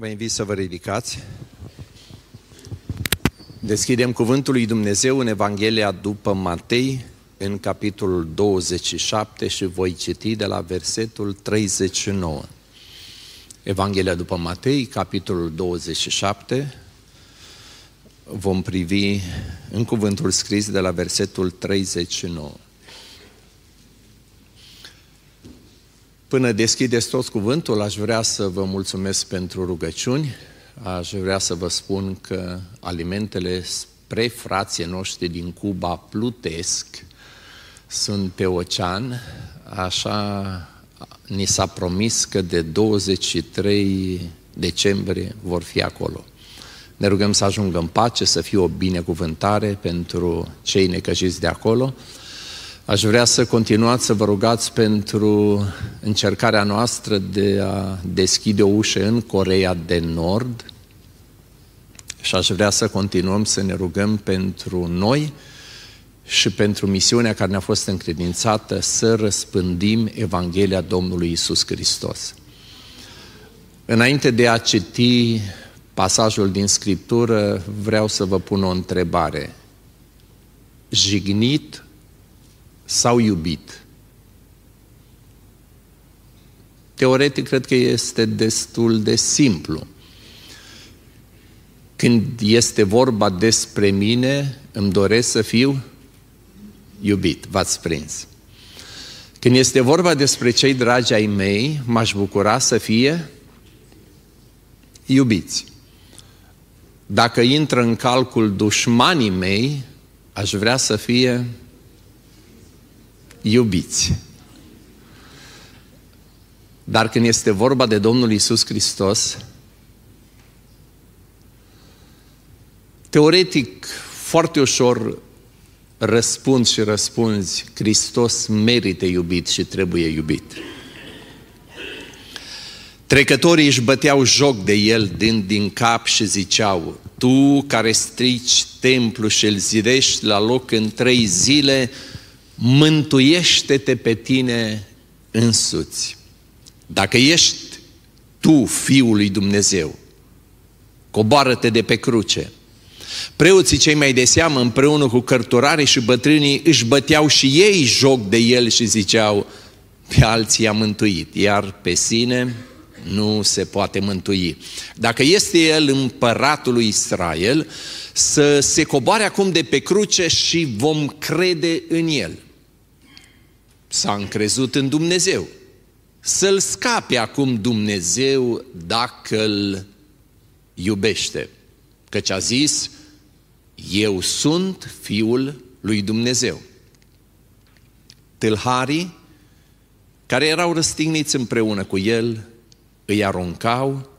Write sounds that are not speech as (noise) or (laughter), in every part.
Vă invit să vă ridicați. Deschidem Cuvântul lui Dumnezeu în Evanghelia după Matei, în capitolul 27 și voi citi de la versetul 39. Evanghelia după Matei, capitolul 27, vom privi în cuvântul scris de la versetul 39. Până deschideți tot cuvântul, aș vrea să vă mulțumesc pentru rugăciuni, aș vrea să vă spun că alimentele spre frații noștri din Cuba plutesc, sunt pe ocean, așa ni s-a promis că de 23 decembrie vor fi acolo. Ne rugăm să ajungă în pace, să fie o binecuvântare pentru cei necăjiți de acolo. Aș vrea să continuați să vă rugați pentru încercarea noastră de a deschide o ușă în Coreea de Nord și aș vrea să continuăm să ne rugăm pentru noi și pentru misiunea care ne-a fost încredințată să răspândim Evanghelia Domnului Isus Hristos. Înainte de a citi pasajul din Scriptură, vreau să vă pun o întrebare. Jignit sau iubit? Teoretic, cred că este destul de simplu. Când este vorba despre mine, îmi doresc să fiu iubit, v-ați prins. Când este vorba despre cei dragi ai mei, m-aș bucura să fie iubiți. Dacă intră în calcul dușmanii mei, aș vrea să fie iubiți. Dar când este vorba de Domnul Isus Hristos, teoretic, foarte ușor răspund și răspunzi, Hristos merită iubit și trebuie iubit. Trecătorii își băteau joc de el din, din cap și ziceau, Tu care strici templu și îl zidești la loc în trei zile, mântuiește-te pe tine însuți. Dacă ești tu Fiul lui Dumnezeu, coboară-te de pe cruce. Preoții cei mai de seamă, împreună cu cărturare și bătrânii, își băteau și ei joc de el și ziceau, pe alții a mântuit, iar pe sine nu se poate mântui. Dacă este el împăratul lui Israel, să se coboare acum de pe cruce și vom crede în el. S-a încrezut în Dumnezeu. Să-l scape acum Dumnezeu dacă îl iubește. Căci a zis, eu sunt Fiul lui Dumnezeu. Tâlharii care erau răstigniți împreună cu el îi aruncau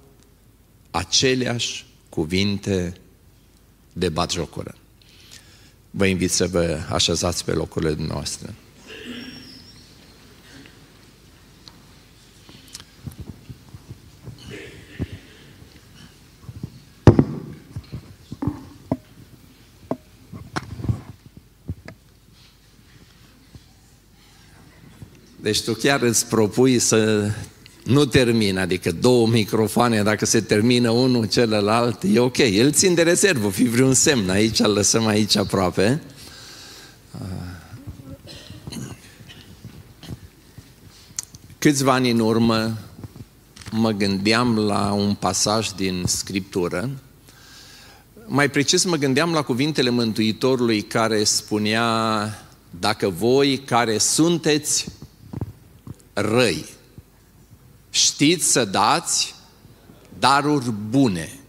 aceleași cuvinte de batjocură. Vă invit să vă așezați pe locurile noastre. Deci tu chiar îți propui să nu termin, adică două microfoane, dacă se termină unul, celălalt, e ok. El țin de rezervă, fi vreun semn aici, îl lăsăm aici aproape. Câțiva ani în urmă mă gândeam la un pasaj din Scriptură, mai precis mă gândeam la cuvintele Mântuitorului care spunea dacă voi care sunteți răi. Știți să dați daruri bune.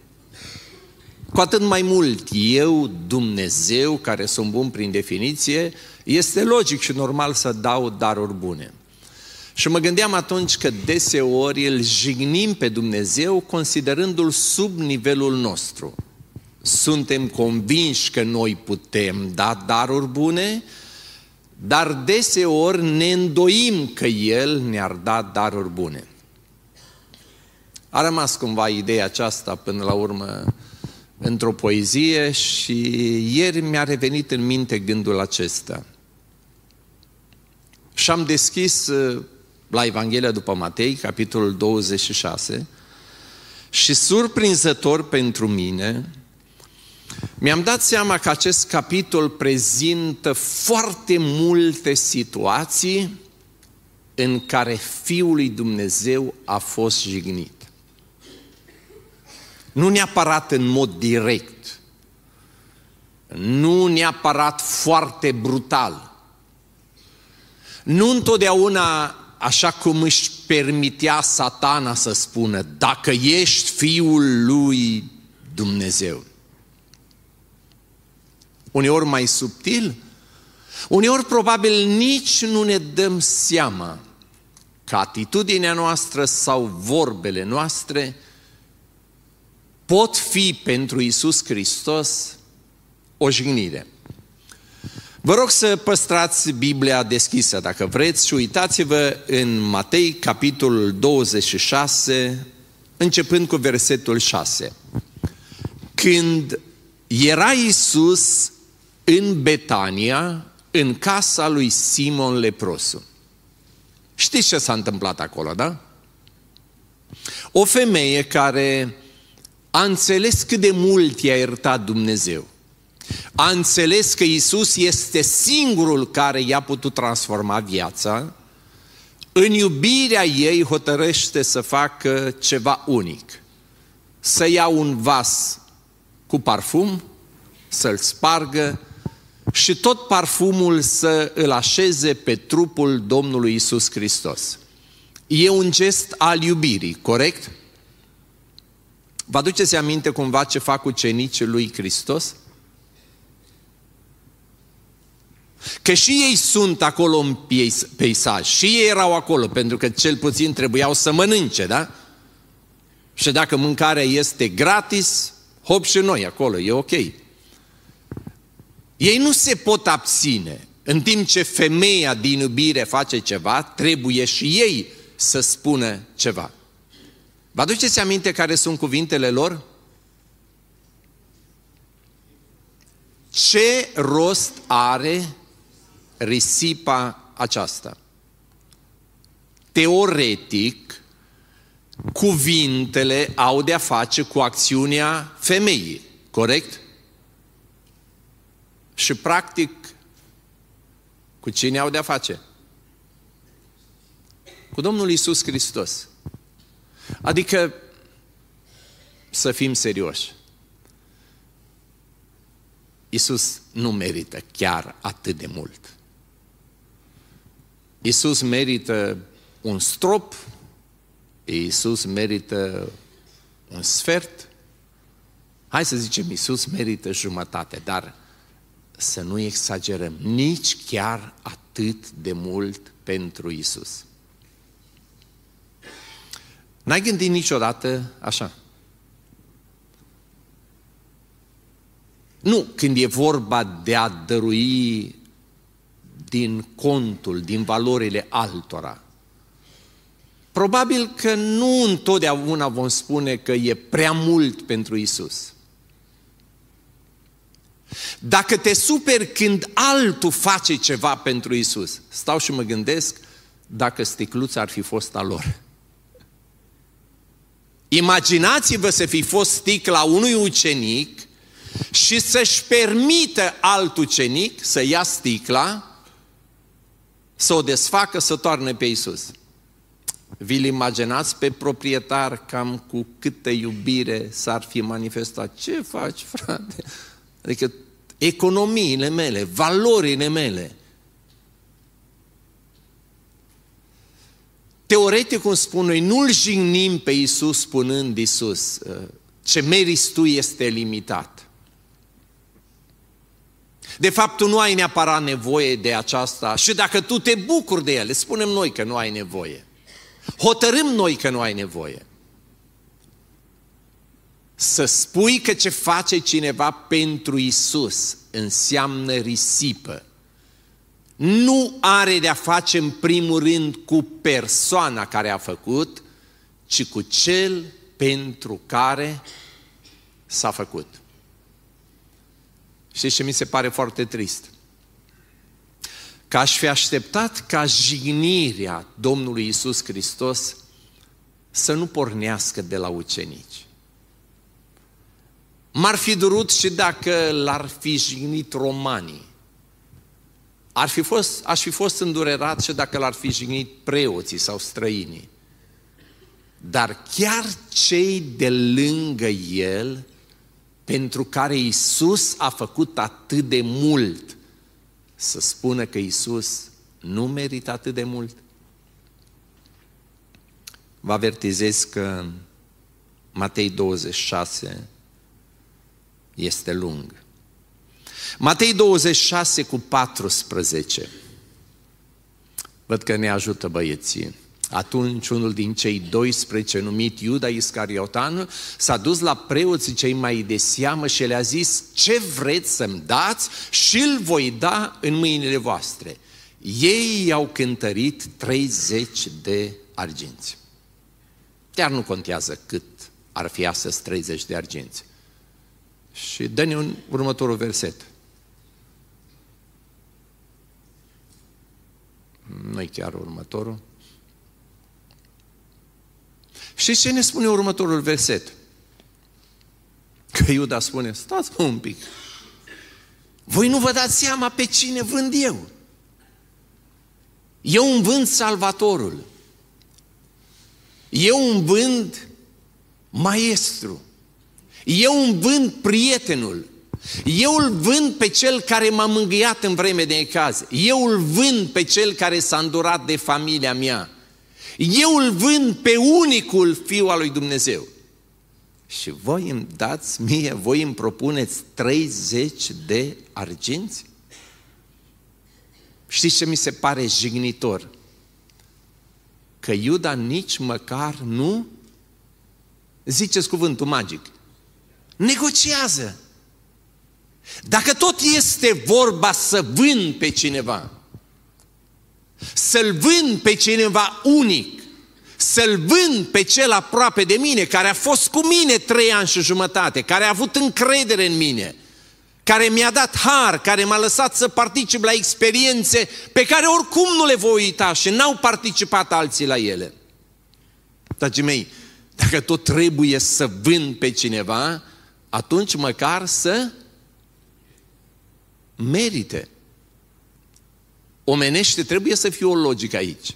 Cu atât mai mult eu, Dumnezeu, care sunt bun prin definiție, este logic și normal să dau daruri bune. Și mă gândeam atunci că deseori îl jignim pe Dumnezeu considerându-l sub nivelul nostru. Suntem convinși că noi putem da daruri bune, dar deseori ne îndoim că El ne-ar da daruri bune. A rămas cumva ideea aceasta până la urmă într-o poezie și ieri mi-a revenit în minte gândul acesta. Și am deschis uh, la Evanghelia după Matei, capitolul 26, Și surprinzător pentru mine, mi-am dat seama că acest capitol prezintă foarte multe situații în care Fiul lui Dumnezeu a fost jignit. Nu neapărat în mod direct, nu neapărat foarte brutal, nu întotdeauna așa cum își permitea satana să spună, dacă ești Fiul lui Dumnezeu. Uneori mai subtil, uneori probabil nici nu ne dăm seama că atitudinea noastră sau vorbele noastre pot fi pentru Isus Hristos o jignire. Vă rog să păstrați Biblia deschisă dacă vreți și uitați-vă în Matei, capitolul 26, începând cu versetul 6. Când era Isus în Betania, în casa lui Simon Leprosu. Știți ce s-a întâmplat acolo, da? O femeie care a înțeles cât de mult i-a iertat Dumnezeu. A înțeles că Isus este singurul care i-a putut transforma viața, în iubirea ei hotărăște să facă ceva unic. Să ia un vas cu parfum, să-l spargă și tot parfumul să îl așeze pe trupul Domnului Isus Hristos. E un gest al iubirii, corect? Vă aduceți aminte cumva ce fac ucenicii lui Hristos? Că și ei sunt acolo în peisaj, și ei erau acolo, pentru că cel puțin trebuiau să mănânce, da? Și dacă mâncarea este gratis, hop și noi acolo, e ok. Ei nu se pot abține. În timp ce femeia din iubire face ceva, trebuie și ei să spună ceva. Vă aduceți aminte care sunt cuvintele lor? Ce rost are risipa aceasta? Teoretic, cuvintele au de-a face cu acțiunea femeii, corect? Și practic, cu cine au de-a face? Cu Domnul Isus Hristos. Adică, să fim serioși, Isus nu merită chiar atât de mult. Isus merită un strop, Isus merită un sfert, hai să zicem, Isus merită jumătate, dar să nu exagerăm, nici chiar atât de mult pentru Isus. N-ai gândit niciodată așa? Nu, când e vorba de a dărui din contul, din valorile altora. Probabil că nu întotdeauna vom spune că e prea mult pentru Isus. Dacă te superi când altul face ceva pentru Isus, stau și mă gândesc dacă sticluța ar fi fost a lor. Imaginați-vă să fi fost sticla unui ucenic și să-și permită alt ucenic să ia sticla, să o desfacă, să toarne pe Isus. Vi-l imaginați pe proprietar cam cu câtă iubire s-ar fi manifestat. Ce faci, frate? Adică economiile mele, valorile mele. Teoretic, cum spun noi, nu-L jignim pe Isus spunând Isus, ă, ce meriți tu este limitat. De fapt, tu nu ai neapărat nevoie de aceasta și dacă tu te bucuri de ele, spunem noi că nu ai nevoie. Hotărâm noi că nu ai nevoie. Să spui că ce face cineva pentru Isus înseamnă risipă. Nu are de-a face în primul rând cu persoana care a făcut, ci cu cel pentru care s-a făcut. Știți ce mi se pare foarte trist? Că aș fi așteptat ca jignirea Domnului Isus Hristos să nu pornească de la ucenici. M-ar fi durut și dacă l-ar fi jignit romanii. Ar fi fost, aș fi fost îndurerat și dacă l-ar fi jignit preoții sau străinii. Dar chiar cei de lângă el, pentru care Isus a făcut atât de mult, să spună că Isus nu merită atât de mult? Vă avertizez că Matei 26 este lung. Matei 26 cu 14. Văd că ne ajută băieții. Atunci unul din cei 12, numit Iuda Iscariotan, s-a dus la preoții cei mai de seamă și le-a zis, ce vreți să-mi dați și îl voi da în mâinile voastre. Ei i-au cântărit 30 de arginți. Chiar nu contează cât ar fi astăzi 30 de arginți. Și dă-ne un următorul verset. Nu-i chiar următorul. Și ce ne spune următorul verset? Că Iuda spune, stați un pic, voi nu vă dați seama pe cine vând eu. Eu îmi vând Salvatorul. Eu îmi vând Maestru. Eu îmi vând prietenul. Eu îl vând pe cel care m-a mângâiat în vreme de ecaz. Eu îl vând pe cel care s-a îndurat de familia mea. Eu îl vând pe unicul Fiu al lui Dumnezeu. Și voi îmi dați mie, voi îmi propuneți 30 de arginți? Știți ce mi se pare jignitor? Că Iuda nici măcar nu, ziceți cuvântul magic, negociază. Dacă tot este vorba să vând pe cineva, să-l vând pe cineva unic, să-l vând pe cel aproape de mine, care a fost cu mine trei ani și jumătate, care a avut încredere în mine, care mi-a dat har, care m-a lăsat să particip la experiențe pe care oricum nu le voi uita și n-au participat alții la ele. Dragii mei, dacă tot trebuie să vând pe cineva, atunci măcar să merite. Omenește trebuie să fie o logică aici.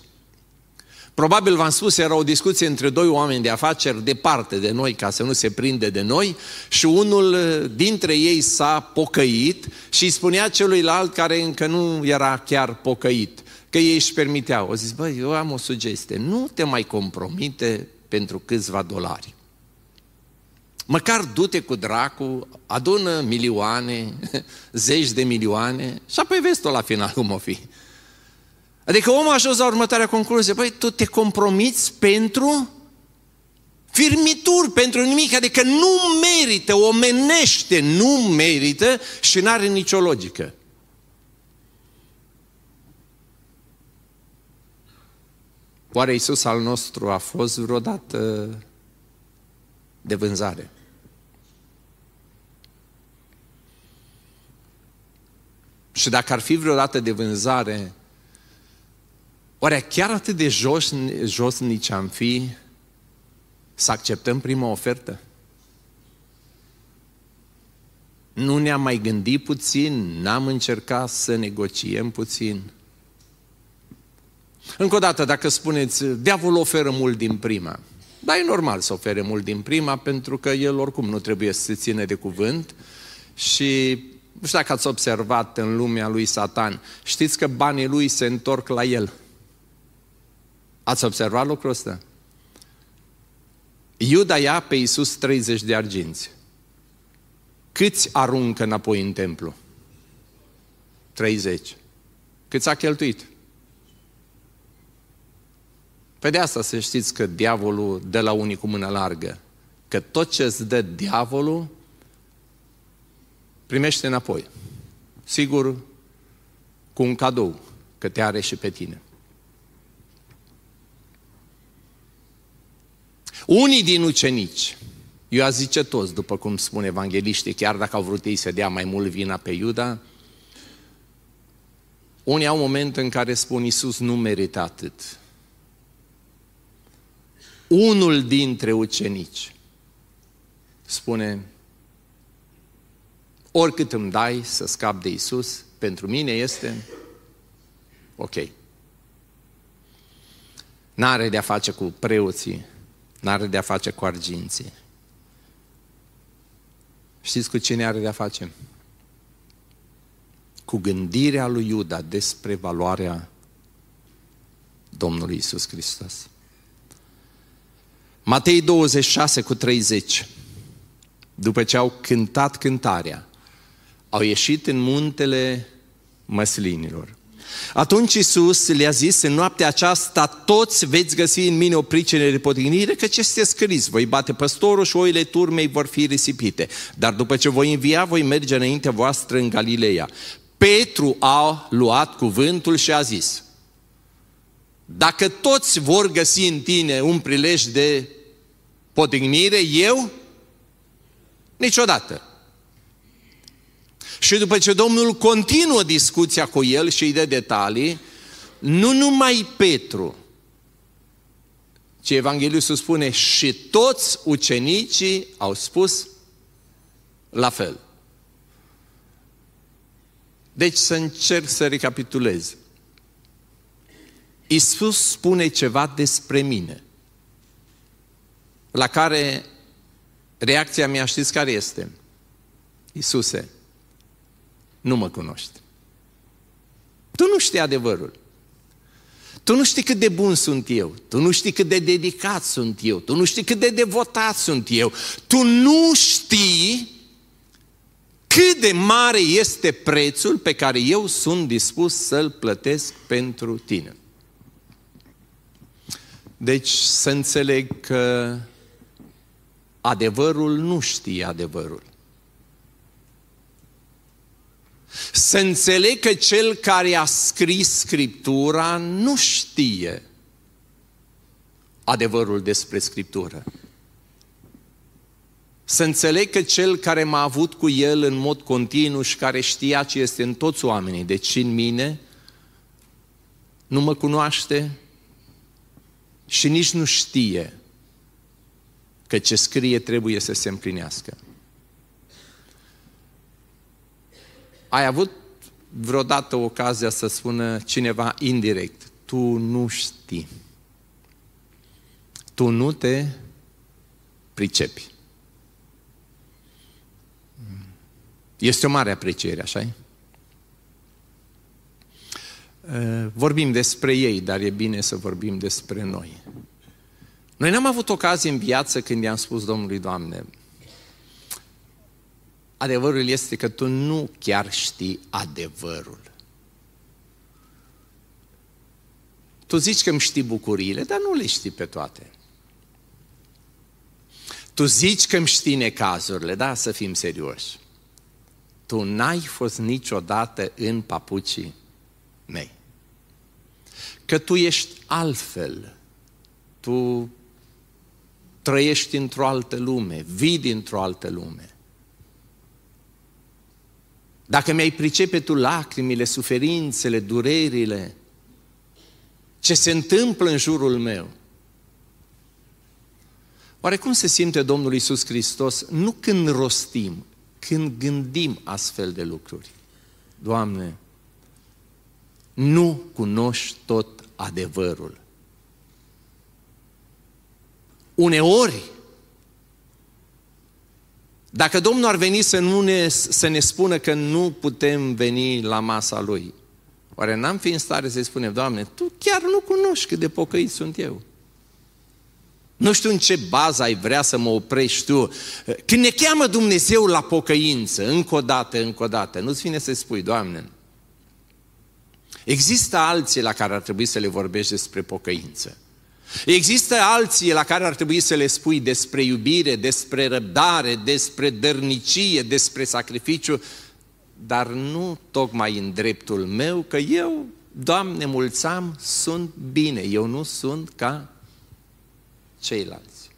Probabil v-am spus, era o discuție între doi oameni de afaceri departe de noi, ca să nu se prinde de noi, și unul dintre ei s-a pocăit și îi spunea celuilalt care încă nu era chiar pocăit, că ei își permiteau. O zis, băi, eu am o sugestie, nu te mai compromite pentru câțiva dolari. Măcar du-te cu dracu, adună milioane, (laughs) zeci de milioane și apoi vezi la final cum o fi. Adică omul a ajuns la următoarea concluzie, băi, tu te compromiți pentru firmituri, pentru nimic, adică nu merită, omenește, nu merită și nu are nicio logică. Oare Iisus al nostru a fost vreodată de vânzare? Și dacă ar fi vreodată de vânzare, oare chiar atât de jos, josnici am fi să acceptăm prima ofertă? Nu ne-am mai gândit puțin, n-am încercat să negociem puțin. Încă o dată, dacă spuneți, diavolul oferă mult din prima, dar e normal să ofere mult din prima, pentru că el oricum nu trebuie să se ține de cuvânt și nu știu dacă ați observat în lumea lui Satan, știți că banii lui se întorc la el. Ați observat lucrul ăsta? Iuda ia pe Iisus 30 de arginți. Câți aruncă înapoi în templu? 30. Câți a cheltuit? Pe de asta să știți că diavolul dă la unii cu mână largă. Că tot ce îți dă diavolul, primește înapoi. Sigur, cu un cadou, că te are și pe tine. Unii din ucenici, eu aș zice toți, după cum spun evangeliștii, chiar dacă au vrut ei să dea mai mult vina pe Iuda, unii au un moment în care spun Iisus nu merită atât. unul dintre ucenici spune, oricât îmi dai să scap de Isus, pentru mine este ok. N-are de-a face cu preoții, n-are de-a face cu arginții. Știți cu cine are de-a face? Cu gândirea lui Iuda despre valoarea Domnului Isus Hristos. Matei 26 cu 30. După ce au cântat cântarea, au ieșit în muntele măslinilor. Atunci Iisus le-a zis, în noaptea aceasta toți veți găsi în mine o pricină de potignire, ce este scris, voi bate păstorul și oile turmei vor fi risipite. Dar după ce voi învia, voi merge înaintea voastră în Galileea. Petru a luat cuvântul și a zis, dacă toți vor găsi în tine un prilej de potignire, eu niciodată. Și după ce Domnul continuă discuția cu el și îi dă detalii, nu numai Petru, ci Evanghelistul spune și toți ucenicii au spus la fel. Deci să încerc să recapitulez. Isus spune ceva despre mine, la care reacția mea știți care este? Isuse, nu mă cunoști. Tu nu știi adevărul. Tu nu știi cât de bun sunt eu, tu nu știi cât de dedicat sunt eu, tu nu știi cât de devotat sunt eu, tu nu știi cât de mare este prețul pe care eu sunt dispus să-l plătesc pentru tine. Deci să înțeleg că adevărul nu știe adevărul. Să înțeleg că cel care a scris Scriptura nu știe adevărul despre Scriptură. Să înțeleg că cel care m-a avut cu el în mod continuu și care știa ce este în toți oamenii, deci în mine, nu mă cunoaște și nici nu știe că ce scrie trebuie să se împlinească. Ai avut vreodată ocazia să spună cineva indirect, tu nu știi. Tu nu te pricepi. Este o mare apreciere, așa Vorbim despre ei, dar e bine să vorbim despre noi. Noi n-am avut ocazie în viață când i-am spus Domnului, Doamne, adevărul este că tu nu chiar știi adevărul. Tu zici că îmi știi bucuriile, dar nu le știi pe toate. Tu zici că îmi știi necazurile, da, să fim serioși. Tu n-ai fost niciodată în papucii mei. Că tu ești altfel. Tu trăiești într-o altă lume, vii dintr-o altă lume. Dacă mi-ai pricepe tu lacrimile, suferințele, durerile, ce se întâmplă în jurul meu, Oare cum se simte Domnul Isus Hristos nu când rostim, când gândim astfel de lucruri? Doamne, nu cunoști tot adevărul. Uneori, dacă Domnul ar veni să, nu ne, să ne spună că nu putem veni la masa Lui, oare n-am fi în stare să-i spunem, Doamne, Tu chiar nu cunoști cât de pocăit sunt eu. Nu știu în ce bază ai vrea să mă oprești tu. Când ne cheamă Dumnezeu la pocăință, încă o dată, încă o dată, nu-ți vine să spui, Doamne, există alții la care ar trebui să le vorbești despre pocăință. Există alții la care ar trebui să le spui despre iubire, despre răbdare, despre dărnicie, despre sacrificiu, dar nu tocmai în dreptul meu, că eu, Doamne, mulțam, sunt bine, eu nu sunt ca ceilalți.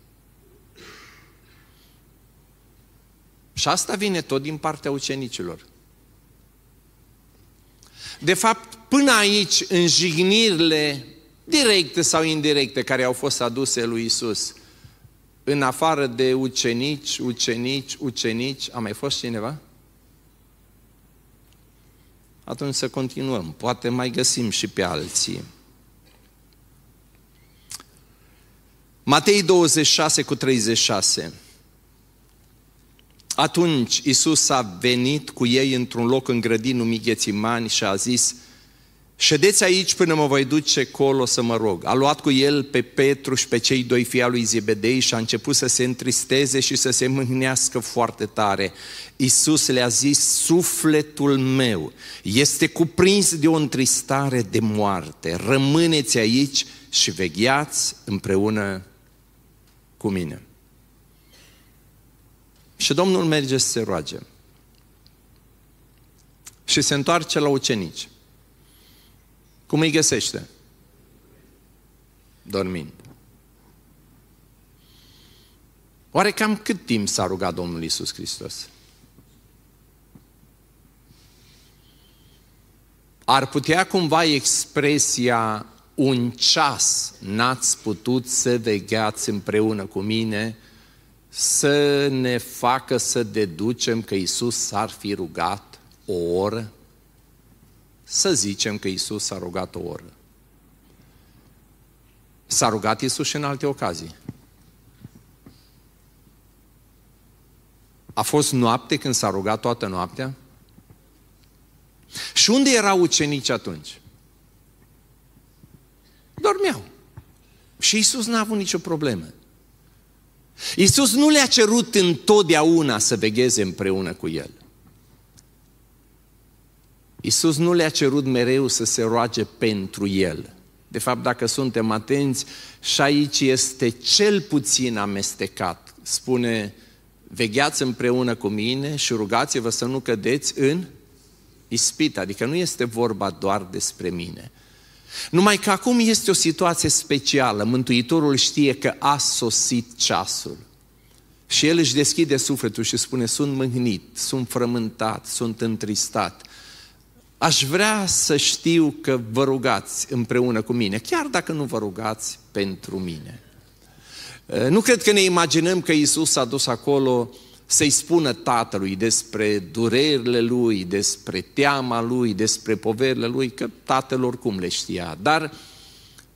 Și asta vine tot din partea ucenicilor. De fapt, până aici, în jignirile directe sau indirecte, care au fost aduse lui Isus. În afară de ucenici, ucenici, ucenici, a mai fost cineva? Atunci să continuăm. Poate mai găsim și pe alții. Matei 26 cu 36. Atunci Isus a venit cu ei într-un loc în grădin numit Ghețimani și a zis, Ședeți aici până mă voi duce colo să mă rog. A luat cu el pe Petru și pe cei doi fii al lui Zebedei și a început să se întristeze și să se mâhnească foarte tare. Iisus le-a zis, sufletul meu este cuprins de o întristare de moarte. Rămâneți aici și vegheați împreună cu mine. Și Domnul merge să se roage. Și se întoarce la ucenici. Cum îi găsește? Dormind. Oare cam cât timp s-a rugat Domnul Isus Hristos? Ar putea cumva expresia un ceas n-ați putut să vegheați împreună cu mine să ne facă să deducem că Isus s-ar fi rugat o oră? Să zicem că Isus s-a rugat o oră. S-a rugat Isus și în alte ocazii. A fost noapte când s-a rugat toată noaptea? Și unde erau ucenici atunci? Dormeau. Și Isus n-a avut nicio problemă. Isus nu le-a cerut întotdeauna să vegheze împreună cu El. Isus nu le-a cerut mereu să se roage pentru El. De fapt, dacă suntem atenți, și aici este cel puțin amestecat. Spune, vegheați împreună cu mine și rugați-vă să nu cădeți în ispită. Adică nu este vorba doar despre mine. Numai că acum este o situație specială. Mântuitorul știe că a sosit ceasul. Și el își deschide sufletul și spune, sunt mâhnit, sunt frământat, sunt întristat. Aș vrea să știu că vă rugați împreună cu mine, chiar dacă nu vă rugați pentru mine. Nu cred că ne imaginăm că Isus s-a dus acolo să-i spună tatălui despre durerile lui, despre teama lui, despre poverile lui, că tatăl oricum le știa. Dar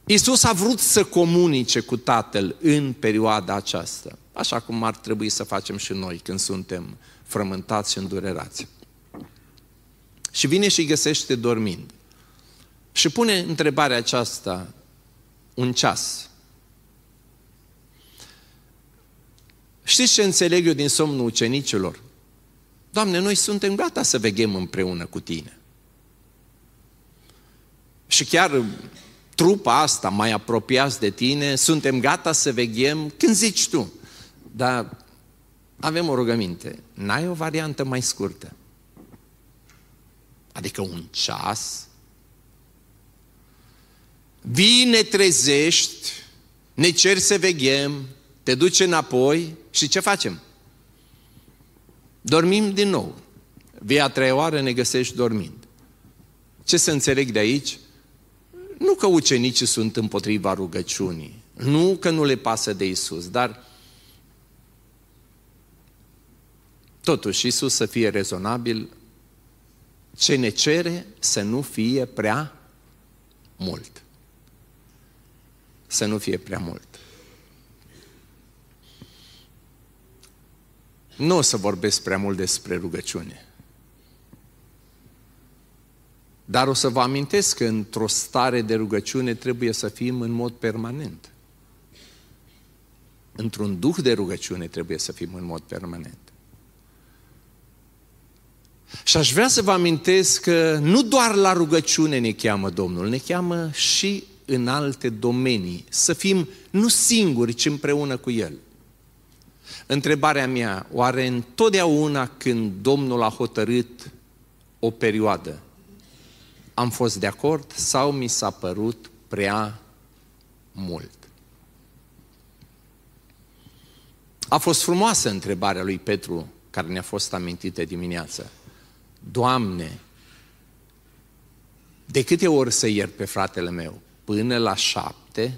Isus a vrut să comunice cu tatăl în perioada aceasta, așa cum ar trebui să facem și noi când suntem frământați și îndurerați. Și vine și găsește dormind. Și pune întrebarea aceasta un ceas. Știți ce înțeleg eu din somnul ucenicilor? Doamne, noi suntem gata să veghem împreună cu Tine. Și chiar trupa asta, mai apropiați de Tine, suntem gata să veghem când zici Tu. Dar avem o rugăminte. N-ai o variantă mai scurtă? Adică un ceas? Vii, ne trezești, ne ceri să veghem, te duci înapoi și ce facem? Dormim din nou. Vii a treia oară, ne găsești dormind. Ce să înțeleg de aici? Nu că ucenicii sunt împotriva rugăciunii, nu că nu le pasă de Isus, dar totuși Isus să fie rezonabil, ce ne cere să nu fie prea mult. Să nu fie prea mult. Nu o să vorbesc prea mult despre rugăciune. Dar o să vă amintesc că într-o stare de rugăciune trebuie să fim în mod permanent. Într-un duh de rugăciune trebuie să fim în mod permanent. Și aș vrea să vă amintesc că nu doar la rugăciune ne cheamă Domnul, ne cheamă și în alte domenii. Să fim nu singuri, ci împreună cu El. Întrebarea mea, oare întotdeauna când Domnul a hotărât o perioadă, am fost de acord sau mi s-a părut prea mult? A fost frumoasă întrebarea lui Petru care ne-a fost amintită dimineața. Doamne, de câte ori să iert pe fratele meu? până la șapte,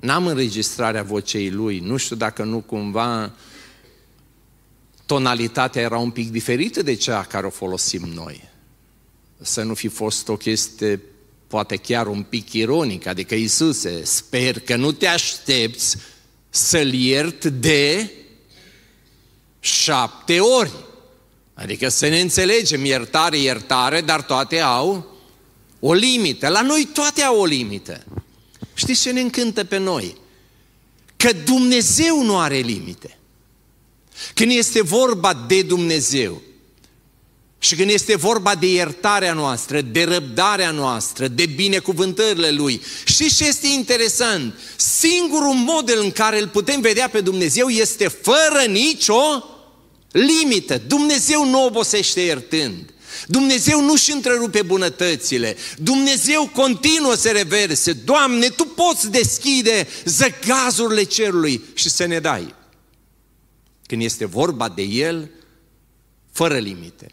n-am înregistrarea vocei lui, nu știu dacă nu cumva tonalitatea era un pic diferită de cea care o folosim noi. Să nu fi fost o chestie poate chiar un pic ironic, adică Iisuse, sper că nu te aștepți să-l iert de șapte ori. Adică să ne înțelegem, iertare, iertare, dar toate au o limită. La noi toate au o limită. Știți ce ne încântă pe noi? Că Dumnezeu nu are limite. Când este vorba de Dumnezeu și când este vorba de iertarea noastră, de răbdarea noastră, de binecuvântările Lui, știți ce este interesant? Singurul model în care îl putem vedea pe Dumnezeu este fără nicio limită. Dumnezeu nu obosește iertând. Dumnezeu nu-și întrerupe bunătățile. Dumnezeu continuă să reverse. Doamne, Tu poți deschide zăgazurile cerului și să ne dai. Când este vorba de El, fără limite.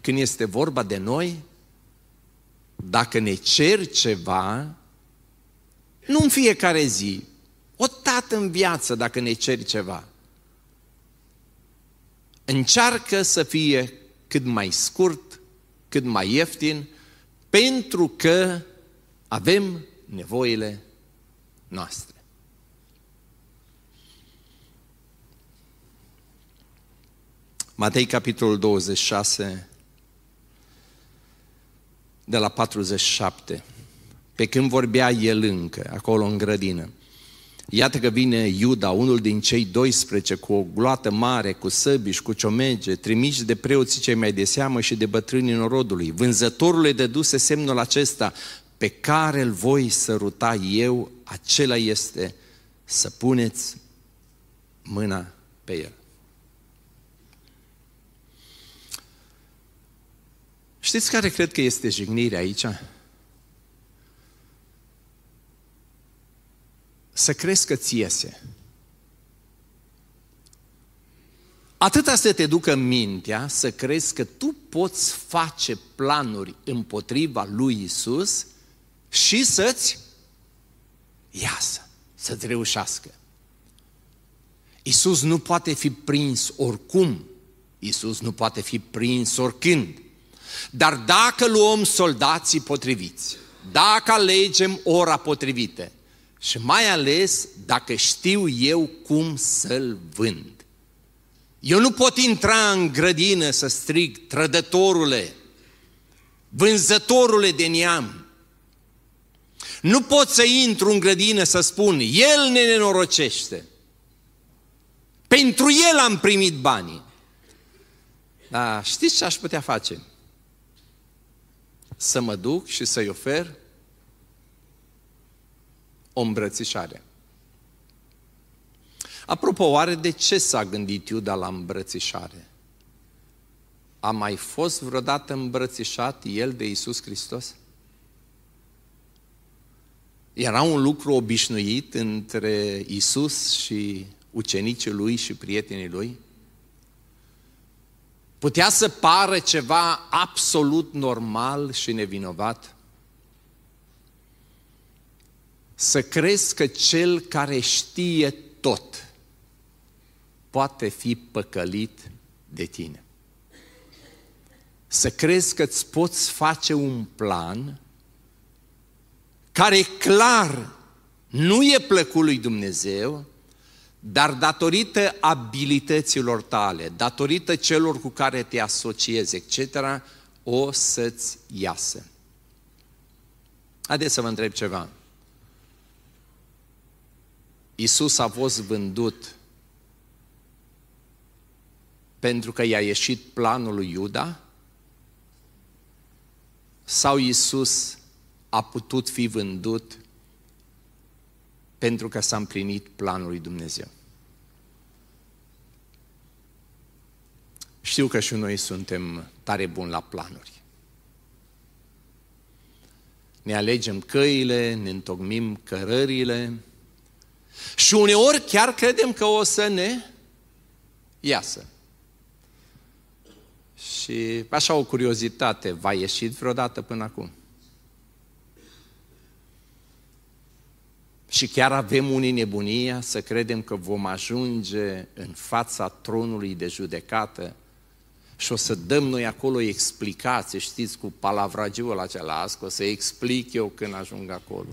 Când este vorba de noi, dacă ne cer ceva, nu în fiecare zi, o dată în viață dacă ne ceri ceva, încearcă să fie cât mai scurt, cât mai ieftin, pentru că avem nevoile noastre. Matei, capitolul 26, de la 47. Pe când vorbea el încă, acolo în grădină, Iată că vine Iuda, unul din cei 12, cu o gloată mare, cu săbi și cu ciomege, trimiși de preoții cei mai de seamă și de bătrânii norodului. Vânzătorul le dăduse semnul acesta, pe care îl voi săruta eu, acela este să puneți mâna pe el. Știți care cred că este jignirea aici? Să crezi că ți iese. Atâta să te ducă mintea să crezi că tu poți face planuri împotriva lui Isus și să-ți iasă, să-ți reușească. Isus nu poate fi prins oricum, Isus nu poate fi prins oricând. Dar dacă luăm soldații potriviți, dacă alegem ora potrivită și mai ales dacă știu eu cum să-l vând. Eu nu pot intra în grădină să strig trădătorule, vânzătorule de neam. Nu pot să intru în grădină să spun, el ne nenorocește. Pentru el am primit banii. Dar știți ce aș putea face? să mă duc și să-i ofer o îmbrățișare. Apropo, oare de ce s-a gândit Iuda la îmbrățișare? A mai fost vreodată îmbrățișat el de Isus Hristos? Era un lucru obișnuit între Isus și ucenicii lui și prietenii lui? Putea să pară ceva absolut normal și nevinovat? Să crezi că cel care știe tot poate fi păcălit de tine. Să crezi că îți poți face un plan care clar nu e plăcut lui Dumnezeu, dar datorită abilităților tale, datorită celor cu care te asociezi, etc., o să-ți iasă. Haideți să vă întreb ceva. Isus a fost vândut pentru că i-a ieșit planul lui Iuda? Sau Isus a putut fi vândut pentru că s-a împlinit planul lui Dumnezeu. Știu că și noi suntem tare buni la planuri. Ne alegem căile, ne întocmim cărările și uneori chiar credem că o să ne iasă. Și așa o curiozitate, va ieși vreodată până acum? Și chiar avem unii nebunia să credem că vom ajunge în fața tronului de judecată și o să dăm noi acolo explicații, știți, cu palavragiul acela, că o să explic eu când ajung acolo.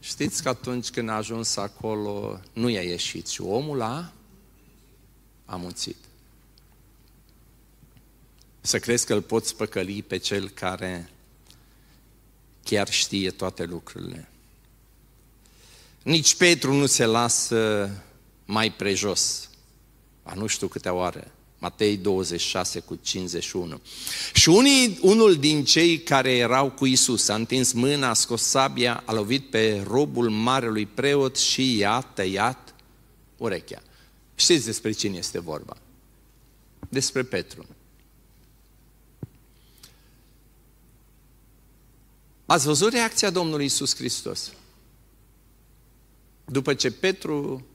Știți că atunci când a ajuns acolo, nu i-a ieșit și omul a amuțit. Să crezi că îl poți păcăli pe cel care chiar știe toate lucrurile. Nici Petru nu se lasă mai prejos. A nu știu câte oare. Matei 26 cu 51. Și unii, unul din cei care erau cu Isus a întins mâna, a scos sabia, a lovit pe robul marelui preot și i-a tăiat urechea. Știți despre cine este vorba? Despre Petru. Ați văzut reacția Domnului Isus Hristos? După ce Petru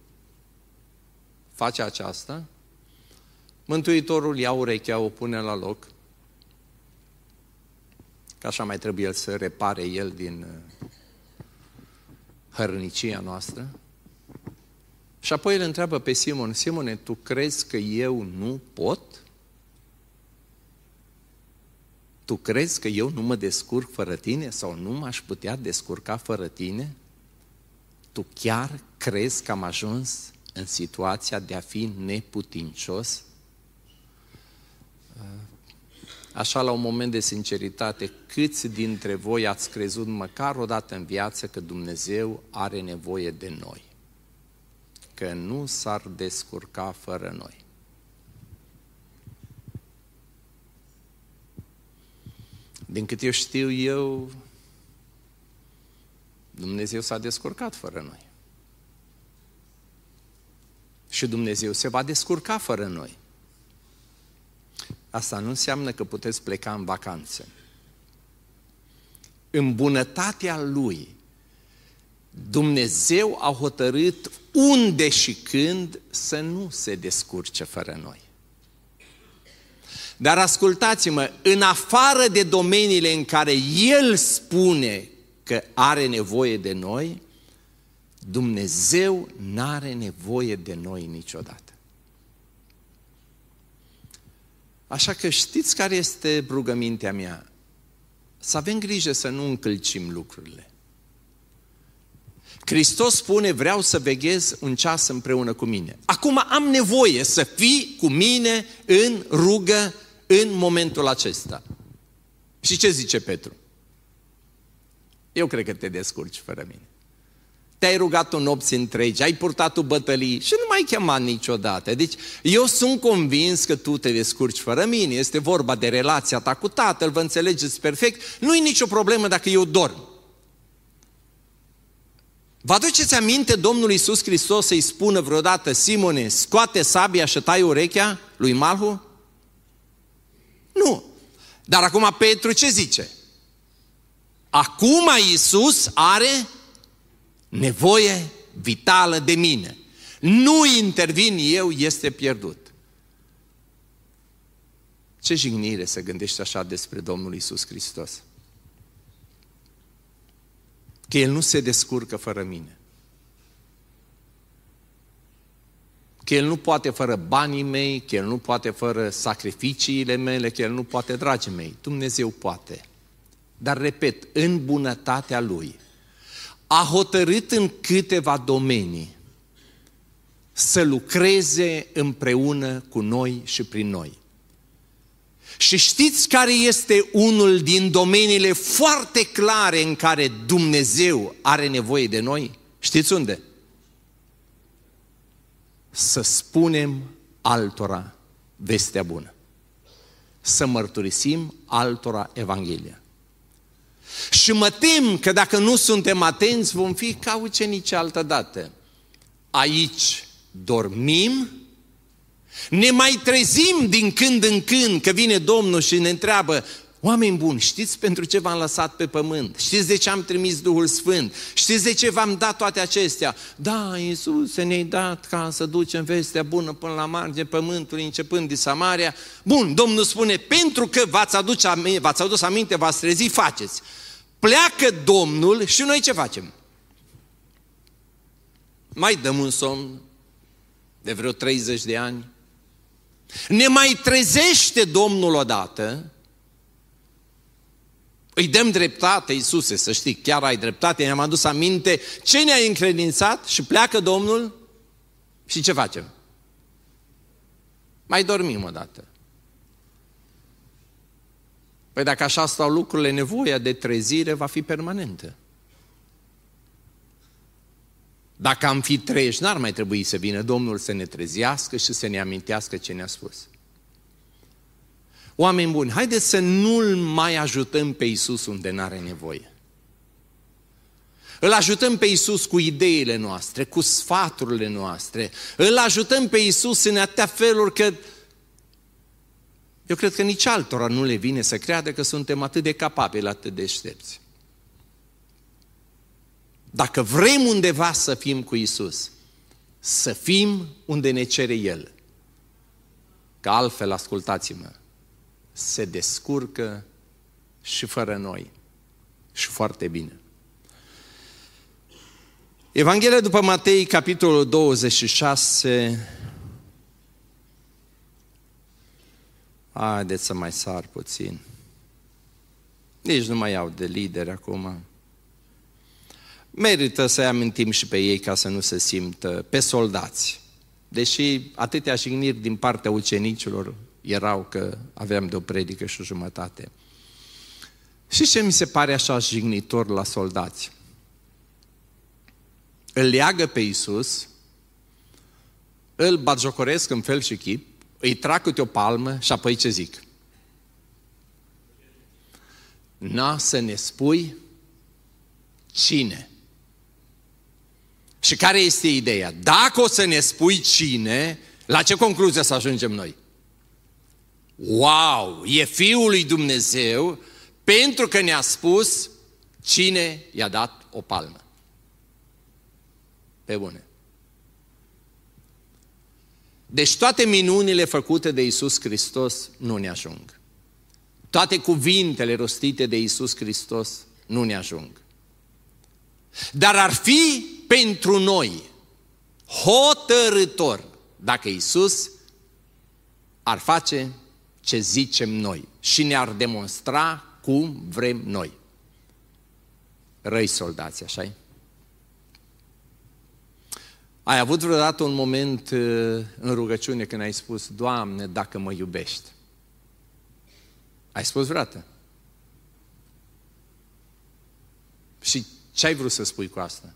face aceasta, Mântuitorul ia urechea, o pune la loc, că așa mai trebuie el să repare el din uh, hărnicia noastră. Și apoi îl întreabă pe Simon, Simone, tu crezi că eu nu pot? Tu crezi că eu nu mă descurc fără tine sau nu m-aș putea descurca fără tine? Tu chiar crezi că am ajuns în situația de a fi neputincios? Așa, la un moment de sinceritate, câți dintre voi ați crezut măcar o dată în viață că Dumnezeu are nevoie de noi? Că nu s-ar descurca fără noi. Din cât eu știu eu, Dumnezeu s-a descurcat fără noi. Și Dumnezeu se va descurca fără noi. Asta nu înseamnă că puteți pleca în vacanță. În bunătatea Lui, Dumnezeu a hotărât unde și când să nu se descurce fără noi. Dar ascultați-mă, în afară de domeniile în care El spune că are nevoie de noi, Dumnezeu n-are nevoie de noi niciodată. Așa că știți care este rugămintea mea? Să avem grijă să nu încălcim lucrurile. Hristos spune, vreau să veghez un ceas împreună cu mine. Acum am nevoie să fii cu mine în rugă în momentul acesta. Și ce zice Petru? Eu cred că te descurci fără mine. Te-ai rugat o nopți întregi, ai purtat o bătălie și nu mai chemat niciodată. Deci eu sunt convins că tu te descurci fără mine. Este vorba de relația ta cu tatăl, vă înțelegeți perfect. Nu e nicio problemă dacă eu dorm. Vă aduceți aminte Domnul Iisus Hristos să-i spună vreodată, Simone, scoate sabia și tai urechea lui Malhu? Nu. Dar acum Petru ce zice? Acum Iisus are nevoie vitală de mine. Nu intervin eu, este pierdut. Ce jignire să gândești așa despre Domnul Isus Hristos. Că El nu se descurcă fără mine. Că El nu poate fără banii mei, că El nu poate fără sacrificiile mele, că El nu poate, dragii mei. Dumnezeu poate. Dar, repet, în bunătatea Lui, a hotărât în câteva domenii să lucreze împreună cu noi și prin noi. Și știți care este unul din domeniile foarte clare în care Dumnezeu are nevoie de noi? Știți unde? Să spunem altora vestea bună. Să mărturisim altora Evanghelia. Și mă tem că dacă nu suntem atenți, vom fi ca ucenici altă dată. Aici dormim, ne mai trezim din când în când că vine Domnul și ne întreabă Oameni buni, știți pentru ce v-am lăsat pe pământ? Știți de ce am trimis Duhul Sfânt? Știți de ce v-am dat toate acestea? Da, Iisus ne-ai dat ca să ducem vestea bună până la marge pământului, începând din Samaria. Bun, Domnul spune, pentru că v-ați, aduce, v-ați adus aminte, v-ați trezit, faceți. Pleacă Domnul și noi ce facem? mai dăm un somn de vreo 30 de ani, ne mai trezește Domnul odată, îi dăm dreptate, Iisuse, să știi, chiar ai dreptate, ne-am adus aminte ce ne-ai încredințat și pleacă Domnul și ce facem? Mai dormim o dată. Păi dacă așa stau lucrurile, nevoia de trezire va fi permanentă. Dacă am fi treji, n-ar mai trebui să vină Domnul să ne trezească și să ne amintească ce ne-a spus. Oameni buni, haideți să nu-L mai ajutăm pe Isus unde n-are nevoie. Îl ajutăm pe Isus cu ideile noastre, cu sfaturile noastre. Îl ajutăm pe Isus în atâtea feluri că eu cred că nici altora nu le vine să creadă că suntem atât de capabili, atât de ștepți. Dacă vrem undeva să fim cu Isus, să fim unde ne cere El. Că altfel, ascultați-mă, se descurcă și fără noi. Și foarte bine. Evanghelia după Matei, capitolul 26. Haideți să mai sar puțin. Nici nu mai iau de lideri acum. Merită să-i amintim și pe ei ca să nu se simtă pe soldați. Deși atâtea jigniri din partea ucenicilor erau că aveam de o predică și o jumătate. Și ce mi se pare așa jignitor la soldați? Îl leagă pe Iisus, îl batjocoresc în fel și chip, îi trag câte o palmă și apoi ce zic? N-a să ne spui cine. Și care este ideea? Dacă o să ne spui cine, la ce concluzie să ajungem noi? Wow, e Fiul lui Dumnezeu pentru că ne-a spus cine i-a dat o palmă. Pe bune. Deci toate minunile făcute de Isus Hristos nu ne ajung. Toate cuvintele rostite de Isus Hristos nu ne ajung. Dar ar fi pentru noi hotărător dacă Isus ar face ce zicem noi și ne-ar demonstra cum vrem noi. Răi soldați, așa -i? Ai avut vreodată un moment uh, în rugăciune când ai spus, Doamne, dacă mă iubești? Ai spus vreodată? Și ce ai vrut să spui cu asta?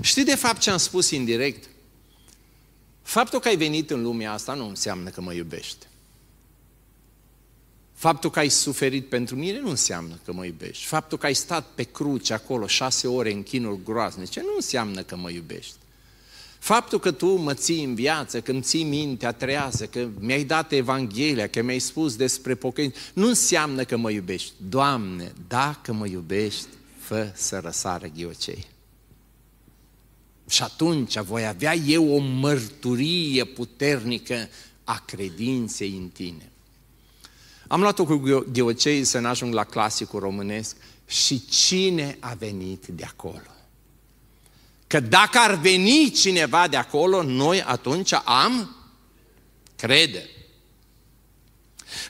Știi de fapt ce am spus indirect? Faptul că ai venit în lumea asta nu înseamnă că mă iubești. Faptul că ai suferit pentru mine nu înseamnă că mă iubești. Faptul că ai stat pe cruce acolo șase ore în chinul groaznice nu înseamnă că mă iubești. Faptul că tu mă ții în viață, că îmi ții mintea trează, că mi-ai dat Evanghelia, că mi-ai spus despre pocăință, nu înseamnă că mă iubești. Doamne, dacă mă iubești, fă să răsară ghiocei. Și atunci voi avea eu o mărturie puternică a credinței în tine. Am luat-o cu ghiocei să ne ajung la clasicul românesc și cine a venit de acolo? Că dacă ar veni cineva de acolo, noi atunci am crede.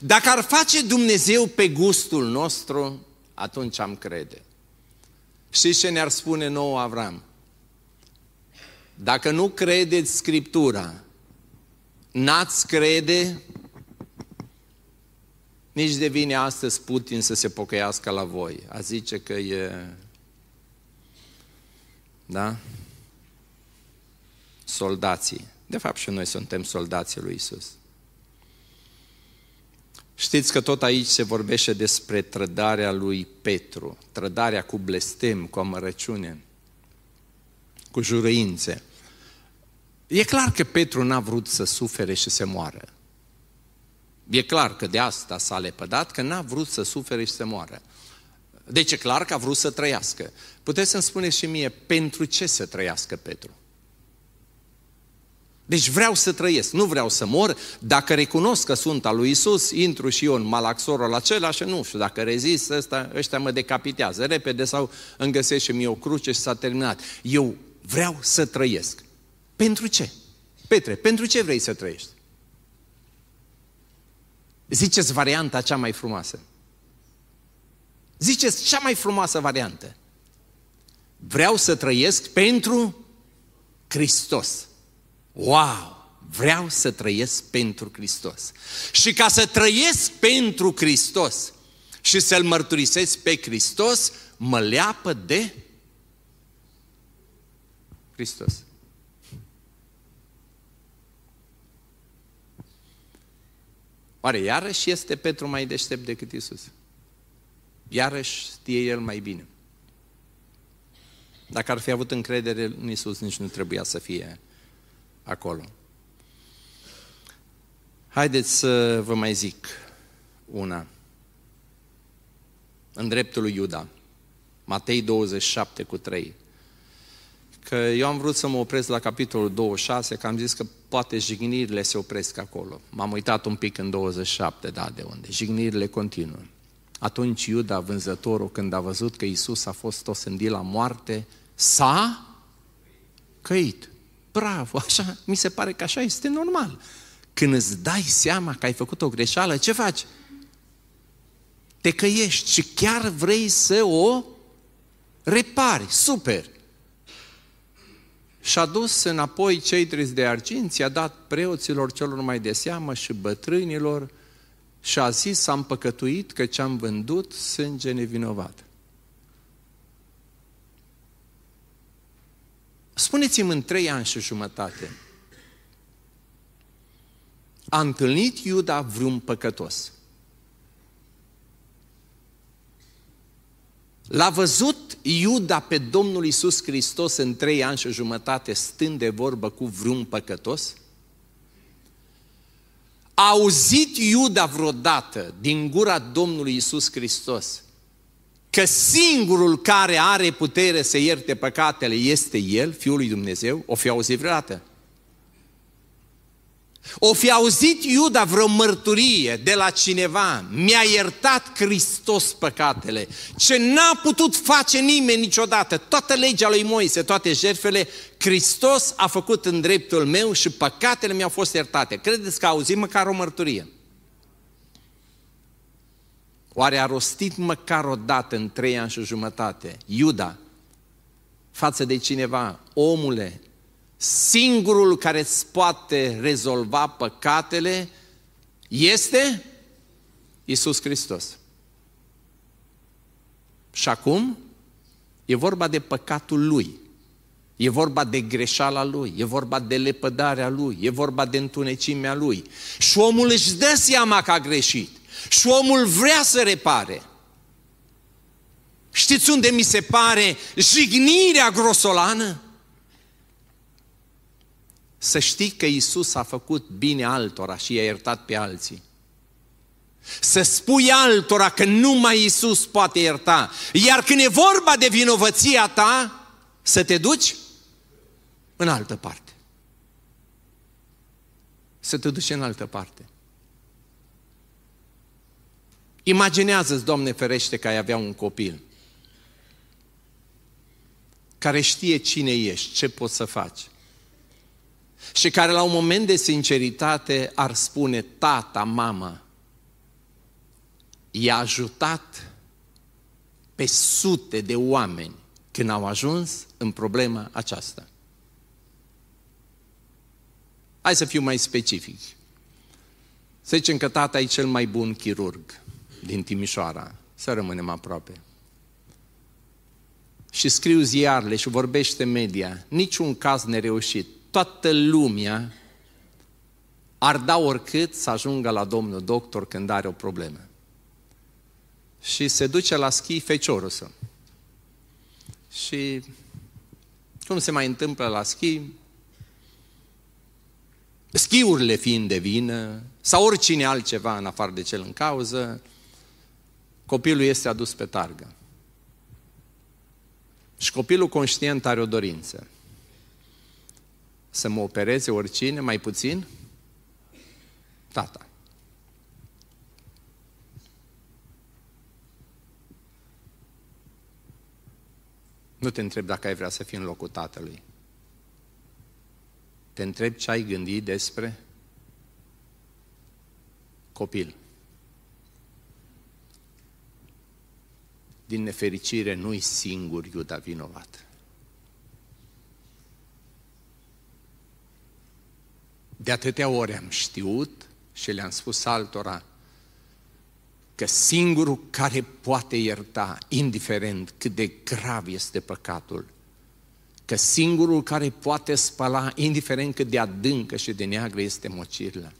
Dacă ar face Dumnezeu pe gustul nostru, atunci am crede. Și ce ne-ar spune nouă Avram? Dacă nu credeți Scriptura, n-ați crede, nici de vine astăzi Putin să se pocăiască la voi. A zice că e... Da? Soldații. De fapt și noi suntem soldații lui Isus. Știți că tot aici se vorbește despre trădarea lui Petru, trădarea cu blestem, cu amărăciune, cu juruințe. E clar că Petru n-a vrut să sufere și să moară. E clar că de asta s-a lepădat, că n-a vrut să sufere și să moară. Deci e clar că a vrut să trăiască. Puteți să-mi spuneți și mie, pentru ce să trăiască Petru? Deci vreau să trăiesc, nu vreau să mor. Dacă recunosc că sunt al lui Isus, intru și eu în malaxorul acela și nu știu, dacă rezist, ăsta, ăștia mă decapitează repede sau îmi găsesc și mie o cruce și s-a terminat. Eu vreau să trăiesc. Pentru ce? Petre, pentru ce vrei să trăiești? Ziceți varianta cea mai frumoasă. Ziceți cea mai frumoasă variantă. Vreau să trăiesc pentru Hristos. Wow! Vreau să trăiesc pentru Hristos. Și ca să trăiesc pentru Hristos și să-L mărturisesc pe Hristos, mă leapă de Hristos. Oare iarăși este Petru mai deștept decât Isus? Iarăși știe el mai bine. Dacă ar fi avut încredere în Isus, nici nu trebuia să fie acolo. Haideți să vă mai zic una. În dreptul lui Iuda, Matei 27 cu 3. Că eu am vrut să mă opresc la capitolul 26, că am zis că poate jignirile se opresc acolo. M-am uitat un pic în 27, da, de unde. Jignirile continuă. Atunci Iuda, vânzătorul, când a văzut că Isus a fost osândit la moarte, s-a căit. Bravo, așa, mi se pare că așa este normal. Când îți dai seama că ai făcut o greșeală, ce faci? Te căiești și chiar vrei să o repari. Super! Și-a dus înapoi cei trei de argint, i-a dat preoților celor mai de seamă și bătrânilor și a zis, am păcătuit că ce-am vândut sânge nevinovat. Spuneți-mi în trei ani și jumătate, a întâlnit Iuda vreun păcătos? L-a văzut Iuda pe Domnul Isus Hristos în trei ani și jumătate stând de vorbă cu vreun păcătos? A auzit Iuda vreodată din gura Domnului Isus Hristos că singurul care are putere să ierte păcatele este El, Fiul lui Dumnezeu? O fi auzit vreodată? O fi auzit Iuda vreo mărturie de la cineva, mi-a iertat Hristos păcatele, ce n-a putut face nimeni niciodată, toată legea lui Moise, toate jertfele, Hristos a făcut în dreptul meu și păcatele mi-au fost iertate. Credeți că a auzit măcar o mărturie? Oare a rostit măcar o dată în trei ani și jumătate, Iuda, față de cineva, omule, singurul care îți poate rezolva păcatele este Isus Hristos. Și acum e vorba de păcatul lui. E vorba de greșeala lui, e vorba de lepădarea lui, e vorba de întunecimea lui. Și omul își dă seama că a greșit. Și omul vrea să repare. Știți unde mi se pare jignirea grosolană? Să știi că Isus a făcut bine altora și i-a iertat pe alții. Să spui altora că numai Isus poate ierta. Iar când e vorba de vinovăția ta, să te duci în altă parte. Să te duci în altă parte. Imaginează-ți, Doamne ferește, că ai avea un copil care știe cine ești, ce poți să faci. Și care la un moment de sinceritate ar spune, tata, mama, i-a ajutat pe sute de oameni când au ajuns în problema aceasta. Hai să fiu mai specific. Să zicem că tata e cel mai bun chirurg din Timișoara, să rămânem aproape. Și scriu ziarele și vorbește media, niciun caz nereușit. Toată lumea ar da oricât să ajungă la domnul doctor când are o problemă. Și se duce la schi feciorul său. Și cum se mai întâmplă la schi? Schiurile fiind de vină, sau oricine altceva în afară de cel în cauză, copilul este adus pe targă. Și copilul conștient are o dorință. Să mă opereze oricine, mai puțin? Tata. Nu te întreb dacă ai vrea să fii în locul tatălui. Te întreb ce ai gândit despre copil. Din nefericire, nu-i singur Iuda vinovat. De atâtea ori am știut și le-am spus altora că singurul care poate ierta, indiferent cât de grav este păcatul, că singurul care poate spăla, indiferent cât de adâncă și de neagră este mocirla,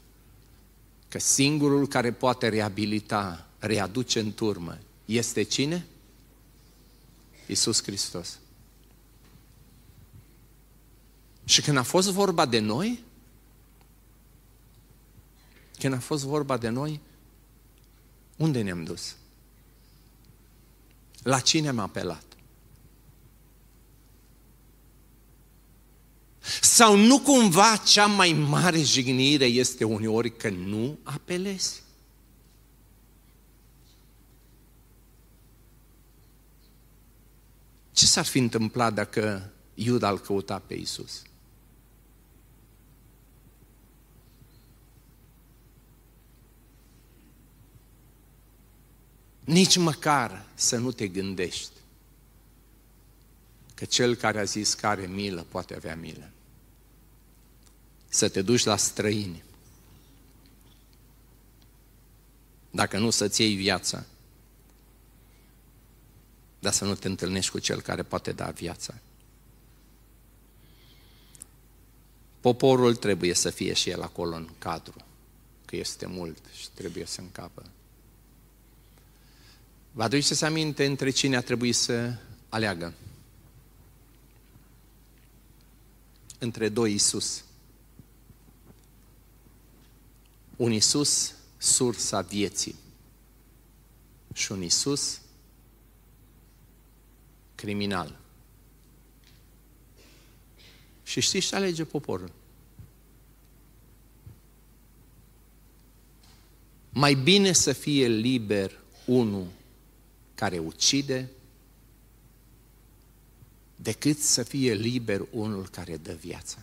că singurul care poate reabilita, readuce în turmă, este cine? Iisus Hristos. Și când a fost vorba de noi, când a fost vorba de noi, unde ne-am dus? La cine am apelat? Sau nu cumva cea mai mare jignire este uneori că nu apelezi? Ce s-ar fi întâmplat dacă Iuda îl căuta pe Isus? Nici măcar să nu te gândești că cel care a zis că are milă poate avea milă. Să te duci la străini. Dacă nu să-ți iei viața, dar să nu te întâlnești cu cel care poate da viața. Poporul trebuie să fie și el acolo în cadru, că este mult și trebuie să încapă. Vă aduceți aminte între cine a trebuit să aleagă? Între doi Isus. Un Isus, sursa vieții. Și un Isus, criminal. Și știți ce alege poporul? Mai bine să fie liber unul care ucide, decât să fie liber unul care dă viața.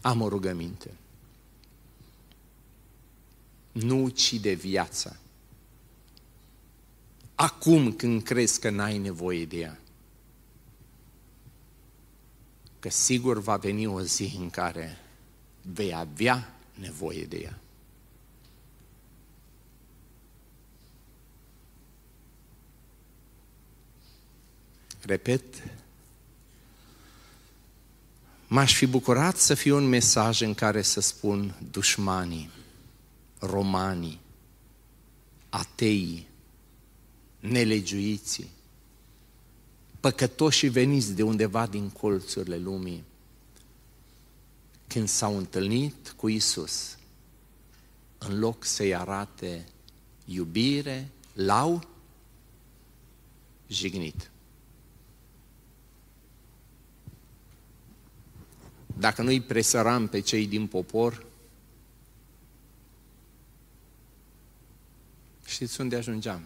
Am o rugăminte. Nu ucide viața. Acum când crezi că n-ai nevoie de ea. Că sigur va veni o zi în care vei avea nevoie de ea. Repet, m-aș fi bucurat să fie un mesaj în care să spun dușmanii, romanii, ateii, nelegiuiții, păcătoși veniți de undeva din colțurile lumii, când s-au întâlnit cu Isus, în loc să-i arate iubire, l-au jignit. Dacă nu-i presăram pe cei din popor, știți unde ajungeam?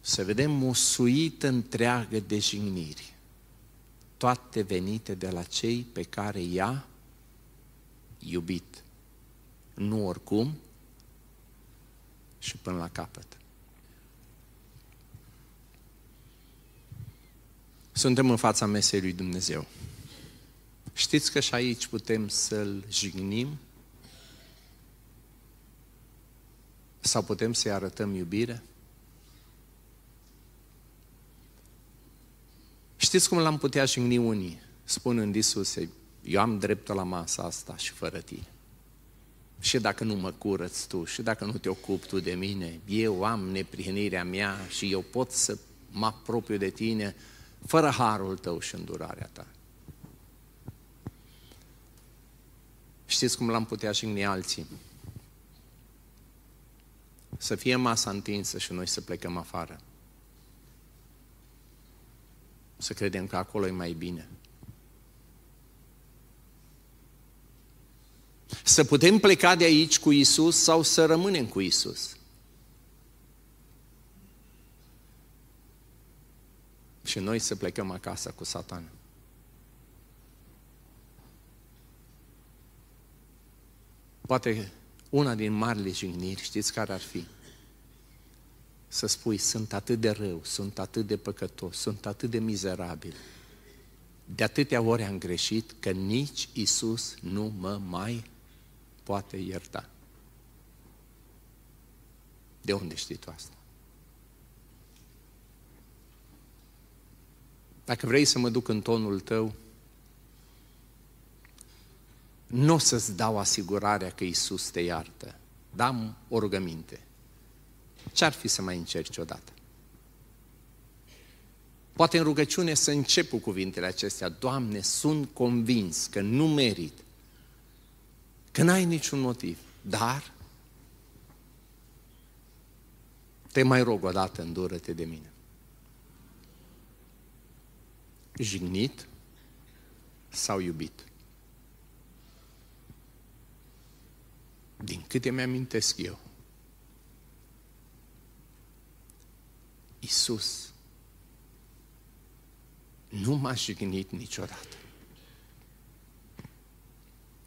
Să vedem o suită întreagă de jigniri, toate venite de la cei pe care i-a iubit. Nu oricum și până la capăt. Suntem în fața mesei lui Dumnezeu. Știți că și aici putem să-L jignim? Sau putem să-i arătăm iubire? Știți cum l-am putea jigni unii? Spunând Iisuse, eu am dreptul la masa asta și fără tine. Și dacă nu mă curăți tu, și dacă nu te ocupi tu de mine, eu am neprihănirea mea și eu pot să mă apropiu de tine, fără harul tău și îndurarea ta. Știți cum l-am putea jigni alții? Să fie masa întinsă și noi să plecăm afară. Să credem că acolo e mai bine. Să putem pleca de aici cu Isus sau să rămânem cu Isus. Și noi să plecăm acasă cu Satan. Poate una din marile jigniri, știți care ar fi? Să spui, sunt atât de rău, sunt atât de păcătos, sunt atât de mizerabil. De atâtea ori am greșit că nici Isus nu mă mai poate ierta. De unde știi tu asta? Dacă vrei să mă duc în tonul tău, nu o să-ți dau asigurarea că Isus te iartă. Dam o rugăminte. Ce-ar fi să mai încerci odată? Poate în rugăciune să încep cu cuvintele acestea. Doamne, sunt convins că nu merit, că n-ai niciun motiv, dar te mai rog odată, îndură-te de mine. Jignit sau iubit? din câte mi-amintesc eu, Isus nu m-a jignit niciodată.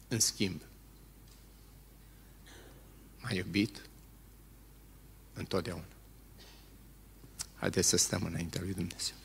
În schimb, m-a iubit întotdeauna. Haideți să stăm înaintea lui Dumnezeu.